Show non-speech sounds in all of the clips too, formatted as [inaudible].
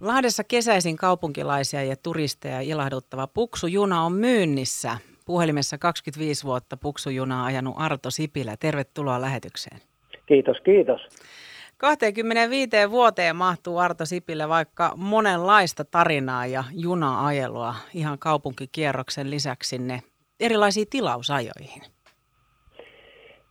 Lahdessa kesäisin kaupunkilaisia ja turisteja ilahduttava puksujuna on myynnissä. Puhelimessa 25 vuotta puksujunaa ajanut Arto Sipilä. Tervetuloa lähetykseen. Kiitos, kiitos. 25 vuoteen mahtuu Arto Sipilä vaikka monenlaista tarinaa ja juna-ajelua ihan kaupunkikierroksen lisäksi sinne erilaisiin tilausajoihin.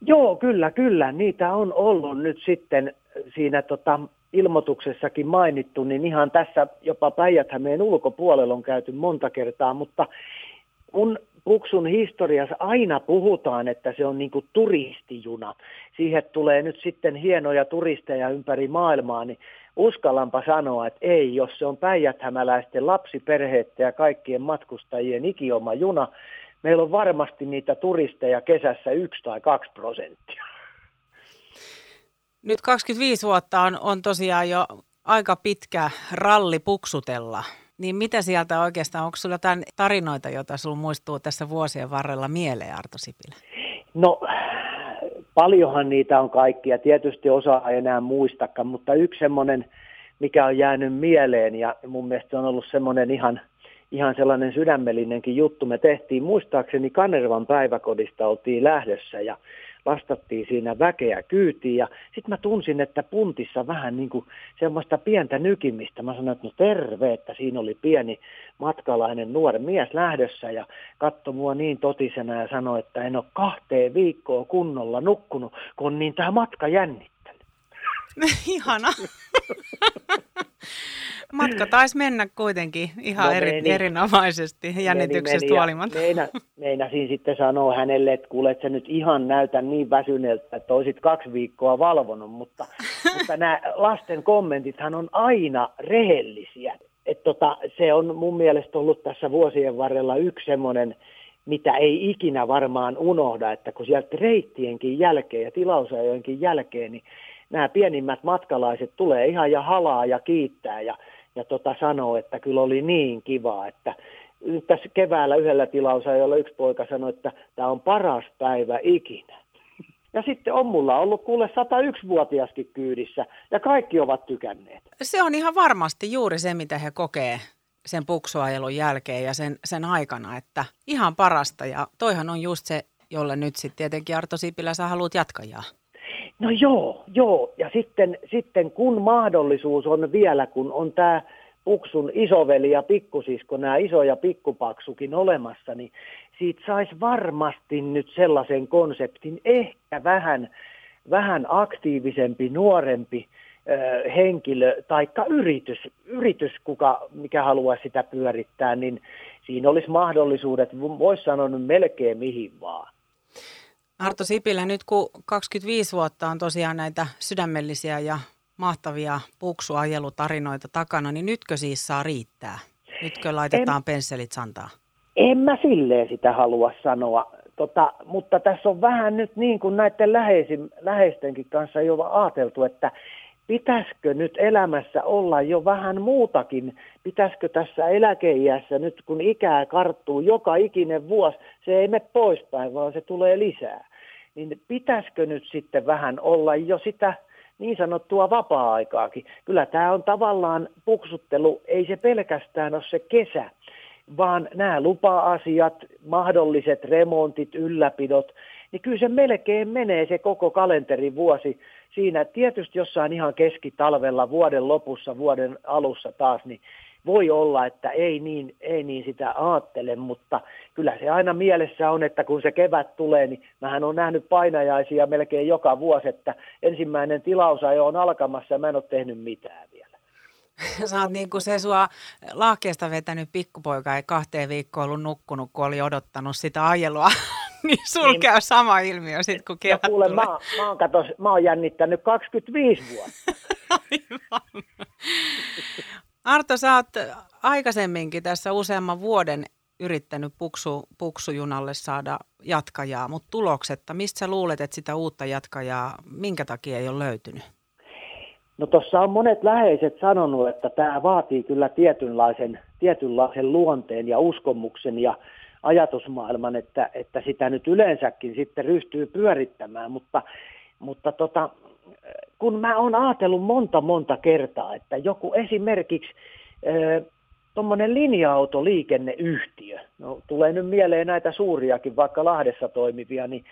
Joo, kyllä, kyllä. Niitä on ollut nyt sitten siinä tota, ilmoituksessakin mainittu, niin ihan tässä jopa päijät ulkopuolella on käyty monta kertaa, mutta kun Puksun historiassa aina puhutaan, että se on niin kuin turistijuna. Siihen tulee nyt sitten hienoja turisteja ympäri maailmaa, niin uskallanpa sanoa, että ei, jos se on päijäthämäläisten lapsiperheiden ja kaikkien matkustajien ikioma juna, meillä on varmasti niitä turisteja kesässä yksi tai kaksi prosenttia. Nyt 25 vuotta on, on tosiaan jo aika pitkä ralli puksutella. Niin mitä sieltä oikeastaan, onko sulla jotain tarinoita, joita sinulla muistuu tässä vuosien varrella mieleen, Arto Sipilä? No, paljonhan niitä on kaikkia. Tietysti osa ei enää muistakaan, mutta yksi semmoinen, mikä on jäänyt mieleen ja mun mielestä on ollut semmoinen ihan, ihan sellainen sydämellinenkin juttu. Me tehtiin, muistaakseni Kanervan päiväkodista oltiin lähdössä ja lastattiin siinä väkeä kyytiin ja sitten mä tunsin, että puntissa vähän niin kuin semmoista pientä nykimistä. Mä sanoin, että no terve, että siinä oli pieni matkalainen nuori mies lähdössä ja katsoi mua niin totisena ja sanoi, että en ole kahteen viikkoa kunnolla nukkunut, kun niin tämä matka jännittänyt. [laughs] Ihana. [laughs] Matka [clears throat] taisi mennä kuitenkin ihan no eri, meni, erinomaisesti jännityksestä huolimatta. Meina, meinasin sitten sanoa hänelle, että kuule, että sä nyt ihan näytä niin väsyneeltä, että olisit kaksi viikkoa valvonut, mutta, [laughs] mutta nämä lasten kommentithan on aina rehellisiä. Et tota, se on mun mielestä ollut tässä vuosien varrella yksi semmoinen, mitä ei ikinä varmaan unohda, että kun sieltä reittienkin jälkeen ja tilausajojenkin jälkeen, niin nämä pienimmät matkalaiset tulee ihan ja halaa ja kiittää ja ja tota sanoo, että kyllä oli niin kiva, että tässä keväällä yhdellä jolla yksi poika sanoi, että tämä on paras päivä ikinä. Ja sitten on mulla ollut kuule 101-vuotiaskin kyydissä ja kaikki ovat tykänneet. Se on ihan varmasti juuri se, mitä he kokee sen puksuajelun jälkeen ja sen, sen aikana, että ihan parasta. Ja toihan on just se, jolle nyt sitten tietenkin Arto Sipilä sä haluat jatkajaa. No joo, joo. Ja sitten, sitten kun mahdollisuus on vielä, kun on tämä Puksun isoveli ja pikkusisko, nämä iso ja pikkupaksukin olemassa, niin siitä saisi varmasti nyt sellaisen konseptin, ehkä vähän, vähän aktiivisempi, nuorempi ö, henkilö tai yritys, yritys kuka, mikä haluaa sitä pyörittää, niin siinä olisi mahdollisuudet, voisi sanoa melkein mihin vaan. Arto Sipilä, nyt kun 25 vuotta on tosiaan näitä sydämellisiä ja mahtavia puksuajelutarinoita takana, niin nytkö siis saa riittää? Nytkö laitetaan en, pensselit santaa? En mä silleen sitä halua sanoa, tota, mutta tässä on vähän nyt niin kuin näiden läheisin, läheistenkin kanssa jo ajateltu, että pitäisikö nyt elämässä olla jo vähän muutakin? Pitäisikö tässä eläkeiässä nyt, kun ikää karttuu joka ikinen vuosi, se ei mene poispäin, vaan se tulee lisää. Niin pitäisikö nyt sitten vähän olla jo sitä niin sanottua vapaa-aikaakin? Kyllä tämä on tavallaan puksuttelu, ei se pelkästään ole se kesä, vaan nämä lupa-asiat, mahdolliset remontit, ylläpidot, niin kyllä se melkein menee se koko kalenterivuosi siinä. Tietysti jossain ihan keskitalvella, vuoden lopussa, vuoden alussa taas, niin voi olla, että ei niin, ei niin sitä ajattele, mutta kyllä se aina mielessä on, että kun se kevät tulee, niin mähän on nähnyt painajaisia melkein joka vuosi, että ensimmäinen tilausajo on alkamassa ja mä en ole tehnyt mitään vielä. [laughs] Sä oot niin kuin se sua lahkeesta vetänyt pikkupoika ei kahteen viikkoon ollut nukkunut, kun oli odottanut sitä ajelua. [laughs] [laughs] niin sul niin, käy sama ilmiö sitten, kun kevät no, kuule, tulee. Mä, mä, oon, katos, mä oon jännittänyt 25 vuotta. Aivan. Arto, sä oot aikaisemminkin tässä useamman vuoden yrittänyt puksu, puksujunalle saada jatkajaa, mutta tuloksetta, mistä sä luulet, että sitä uutta jatkajaa, minkä takia ei ole löytynyt? No tuossa on monet läheiset sanonut, että tämä vaatii kyllä tietynlaisen, tietynlaisen luonteen ja uskomuksen ja ajatusmaailman, että, että sitä nyt yleensäkin sitten ryhtyy pyörittämään, mutta, mutta tota, kun mä oon ajatellut monta monta kertaa, että joku esimerkiksi tuommoinen linja-autoliikenneyhtiö, no tulee nyt mieleen näitä suuriakin, vaikka Lahdessa toimivia, niin,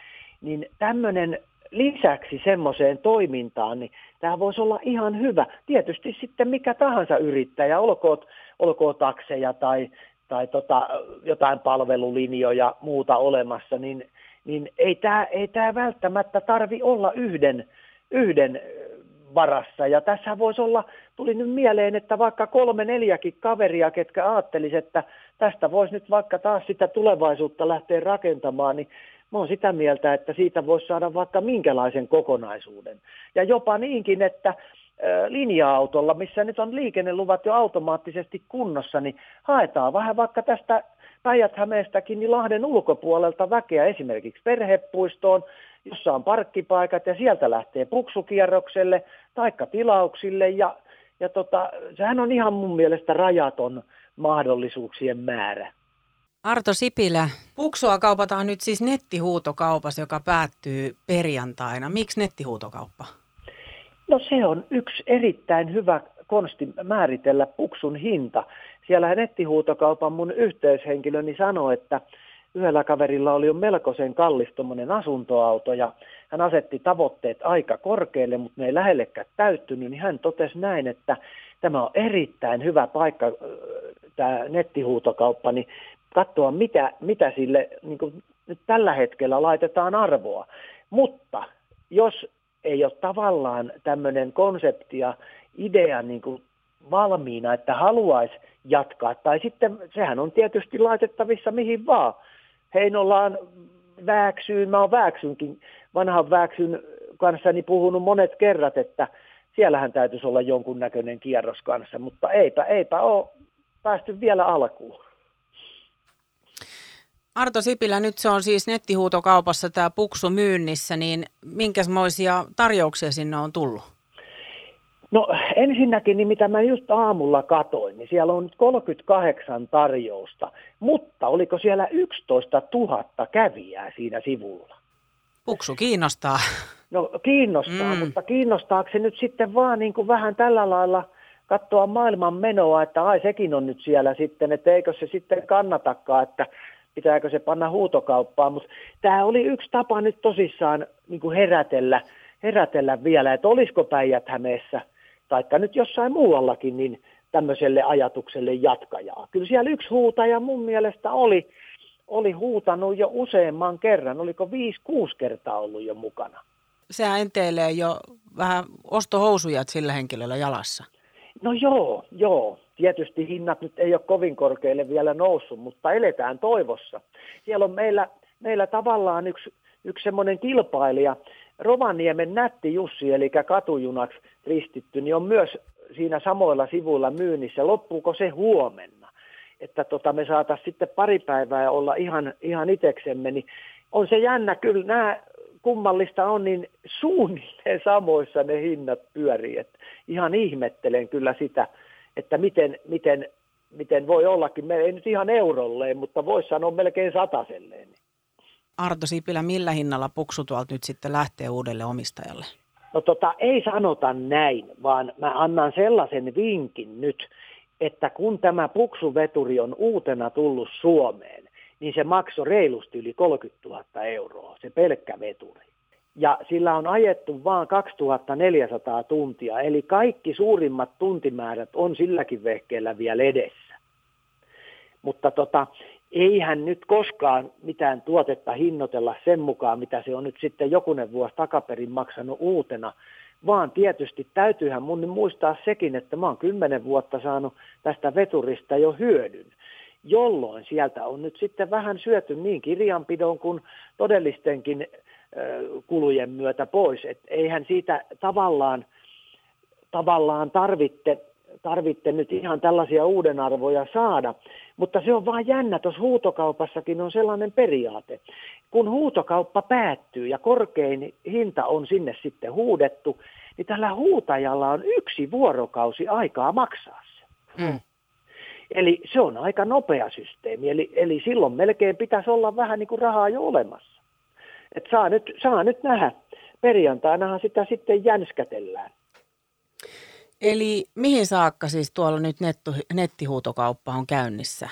niin tämmöinen lisäksi semmoiseen toimintaan, niin tämä voisi olla ihan hyvä. Tietysti sitten mikä tahansa yrittäjä, olkoon, olkoon takseja tai, tai tota, jotain palvelulinjoja muuta olemassa, niin, niin ei tämä ei tää välttämättä tarvi olla yhden, yhden varassa. Ja tässä voisi olla, tuli nyt mieleen, että vaikka kolme neljäkin kaveria, ketkä ajattelisivat, että tästä voisi nyt vaikka taas sitä tulevaisuutta lähteä rakentamaan, niin mä oon sitä mieltä, että siitä voisi saada vaikka minkälaisen kokonaisuuden. Ja jopa niinkin, että linja-autolla, missä nyt on liikenneluvat jo automaattisesti kunnossa, niin haetaan vähän vaikka tästä Päijät-Hämeestäkin niin Lahden ulkopuolelta väkeä esimerkiksi perhepuistoon, jossa on parkkipaikat ja sieltä lähtee puksukierrokselle taikka tilauksille ja, ja tota, sehän on ihan mun mielestä rajaton mahdollisuuksien määrä. Arto Sipilä, puksua kaupataan nyt siis nettihuutokaupassa, joka päättyy perjantaina. Miksi nettihuutokauppa? No se on yksi erittäin hyvä konsti määritellä puksun hinta. Siellä nettihuutokaupan mun yhteyshenkilöni sanoi, että yhdellä kaverilla oli jo melkoisen kallis asuntoauto ja hän asetti tavoitteet aika korkealle, mutta ne ei lähellekään täyttynyt, niin hän totesi näin, että tämä on erittäin hyvä paikka, tämä nettihuutokauppa, niin katsoa mitä, mitä sille niin kuin nyt tällä hetkellä laitetaan arvoa. Mutta jos ei ole tavallaan tämmöinen konsepti ja idea niin kuin valmiina, että haluaisi jatkaa, tai sitten sehän on tietysti laitettavissa mihin vaan, Heinolaan Vääksyyn, mä oon Vääksynkin, vanhan Vääksyn kanssani puhunut monet kerrat, että siellähän täytyisi olla jonkunnäköinen kierros kanssa, mutta eipä, eipä ole päästy vielä alkuun. Arto Sipilä, nyt se on siis nettihuutokaupassa tämä puksu myynnissä, niin minkälaisia tarjouksia sinne on tullut? No ensinnäkin, niin mitä mä just aamulla katoin, niin siellä on 38 tarjousta, mutta oliko siellä 11 000 kävijää siinä sivulla? Puksu kiinnostaa. No kiinnostaa, mm. mutta kiinnostaako se nyt sitten vaan niin kuin vähän tällä lailla katsoa maailman menoa, että ai sekin on nyt siellä sitten, että eikö se sitten kannatakaan, että pitääkö se panna huutokauppaan, mutta tämä oli yksi tapa nyt tosissaan niin kuin herätellä, herätellä vielä, että olisiko Päijät-Hämeessä – taikka nyt jossain muuallakin, niin tämmöiselle ajatukselle jatkajaa. Kyllä siellä yksi huutaja mun mielestä oli, oli huutanut jo useamman kerran, oliko viisi, kuusi kertaa ollut jo mukana. Sehän enteilee jo vähän ostohousuja sillä henkilöllä jalassa. No joo, joo. Tietysti hinnat nyt ei ole kovin korkeille vielä noussut, mutta eletään toivossa. Siellä on meillä, meillä tavallaan yksi, yksi semmoinen kilpailija, Rovaniemen Nätti Jussi, eli katujunaksi ristitty, niin on myös siinä samoilla sivuilla myynnissä. Loppuuko se huomenna? Että tota, me saataisiin sitten pari päivää olla ihan, ihan iteksemme, niin on se jännä. Kyllä nämä kummallista on, niin suunnilleen samoissa ne hinnat pyörii. Et ihan ihmettelen kyllä sitä, että miten, miten, miten voi ollakin. Me ei nyt ihan eurolleen, mutta voisi sanoa melkein sataselleen. Arto Sipilä, millä hinnalla puksu tuolta nyt sitten lähtee uudelle omistajalle? No tota, ei sanota näin, vaan mä annan sellaisen vinkin nyt, että kun tämä puksuveturi on uutena tullut Suomeen, niin se maksoi reilusti yli 30 000 euroa, se pelkkä veturi. Ja sillä on ajettu vain 2400 tuntia, eli kaikki suurimmat tuntimäärät on silläkin vehkeellä vielä edessä. Mutta tota, eihän nyt koskaan mitään tuotetta hinnoitella sen mukaan, mitä se on nyt sitten jokunen vuosi takaperin maksanut uutena, vaan tietysti täytyyhän mun muistaa sekin, että mä oon kymmenen vuotta saanut tästä veturista jo hyödyn, jolloin sieltä on nyt sitten vähän syöty niin kirjanpidon kuin todellistenkin kulujen myötä pois. Et eihän siitä tavallaan, tavallaan tarvitse tarvitse nyt ihan tällaisia uudenarvoja saada. Mutta se on vaan jännä, tuossa huutokaupassakin on sellainen periaate. Kun huutokauppa päättyy ja korkein hinta on sinne sitten huudettu, niin tällä huutajalla on yksi vuorokausi aikaa maksaa se. Mm. Eli se on aika nopea systeemi, eli, eli silloin melkein pitäisi olla vähän niin kuin rahaa jo olemassa. Et saa, nyt, saa nyt nähdä, perjantainahan sitä sitten jänskätellään. Eli mihin saakka siis tuolla nyt nettu, nettihuutokauppa on käynnissä?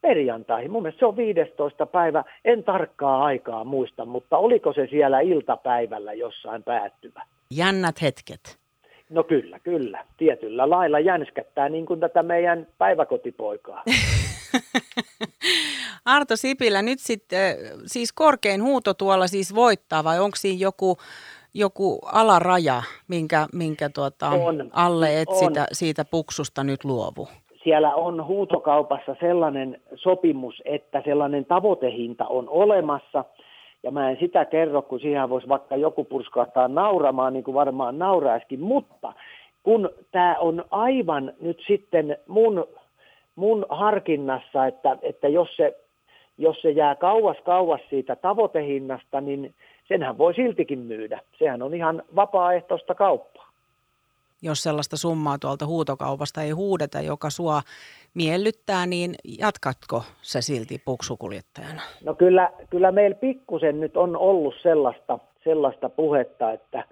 Perjantaihin. Mun mielestä se on 15. päivä. En tarkkaa aikaa muista, mutta oliko se siellä iltapäivällä jossain päättyvä? Jännät hetket. No kyllä, kyllä. Tietyllä lailla jänskättää niin kuin tätä meidän päiväkotipoikaa. [laughs] [laughs] Arto Sipilä, nyt sitten siis korkein huuto tuolla siis voittaa vai onko siinä joku, joku alaraja, minkä, minkä tuota, on, alle et on. Sitä, siitä puksusta nyt luovu? Siellä on huutokaupassa sellainen sopimus, että sellainen tavoitehinta on olemassa – ja mä en sitä kerro, kun siihen voisi vaikka joku purskahtaa nauramaan, niin kuin varmaan nauraiskin, mutta kun tämä on aivan nyt sitten mun, mun harkinnassa, että, että jos, se, jos se jää kauas kauas siitä tavoitehinnasta, niin senhän voi siltikin myydä. Sehän on ihan vapaaehtoista kauppaa jos sellaista summaa tuolta huutokaupasta ei huudeta, joka sua miellyttää, niin jatkatko se silti puksukuljettajana? No kyllä, kyllä meillä pikkusen nyt on ollut sellaista, sellaista puhetta, että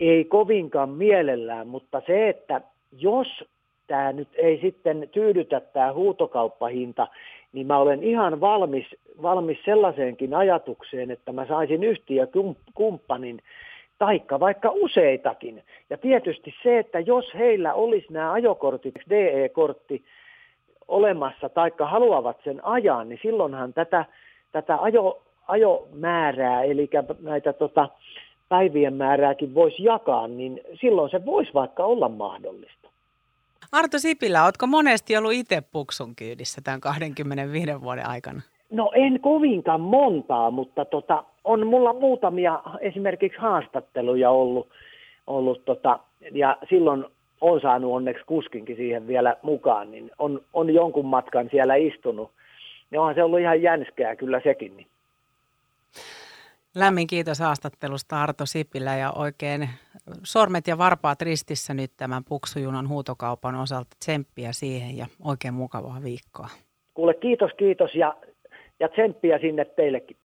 ei kovinkaan mielellään, mutta se, että jos tämä nyt ei sitten tyydytä tämä huutokauppahinta, niin mä olen ihan valmis, valmis sellaiseenkin ajatukseen, että mä saisin yhtiökumppanin, taikka vaikka useitakin. Ja tietysti se, että jos heillä olisi nämä ajokortit, DE-kortti olemassa, taikka haluavat sen ajan, niin silloinhan tätä, tätä ajo, ajomäärää, eli näitä tota, päivien määrääkin voisi jakaa, niin silloin se voisi vaikka olla mahdollista. Arto Sipilä, oletko monesti ollut itse puksun kyydissä tämän 25 vuoden aikana? No en kovinkaan montaa, mutta tota, on mulla muutamia esimerkiksi haastatteluja ollut, ollut tota, ja silloin on saanut onneksi kuskinkin siihen vielä mukaan, niin on, on jonkun matkan siellä istunut. Ja onhan se ollut ihan jänskää kyllä sekin. Niin. Lämmin kiitos haastattelusta Arto Sipilä ja oikein sormet ja varpaat ristissä nyt tämän puksujunan huutokaupan osalta. Tsemppiä siihen ja oikein mukavaa viikkoa. Kuule kiitos kiitos ja ja tsemppiä sinne teillekin.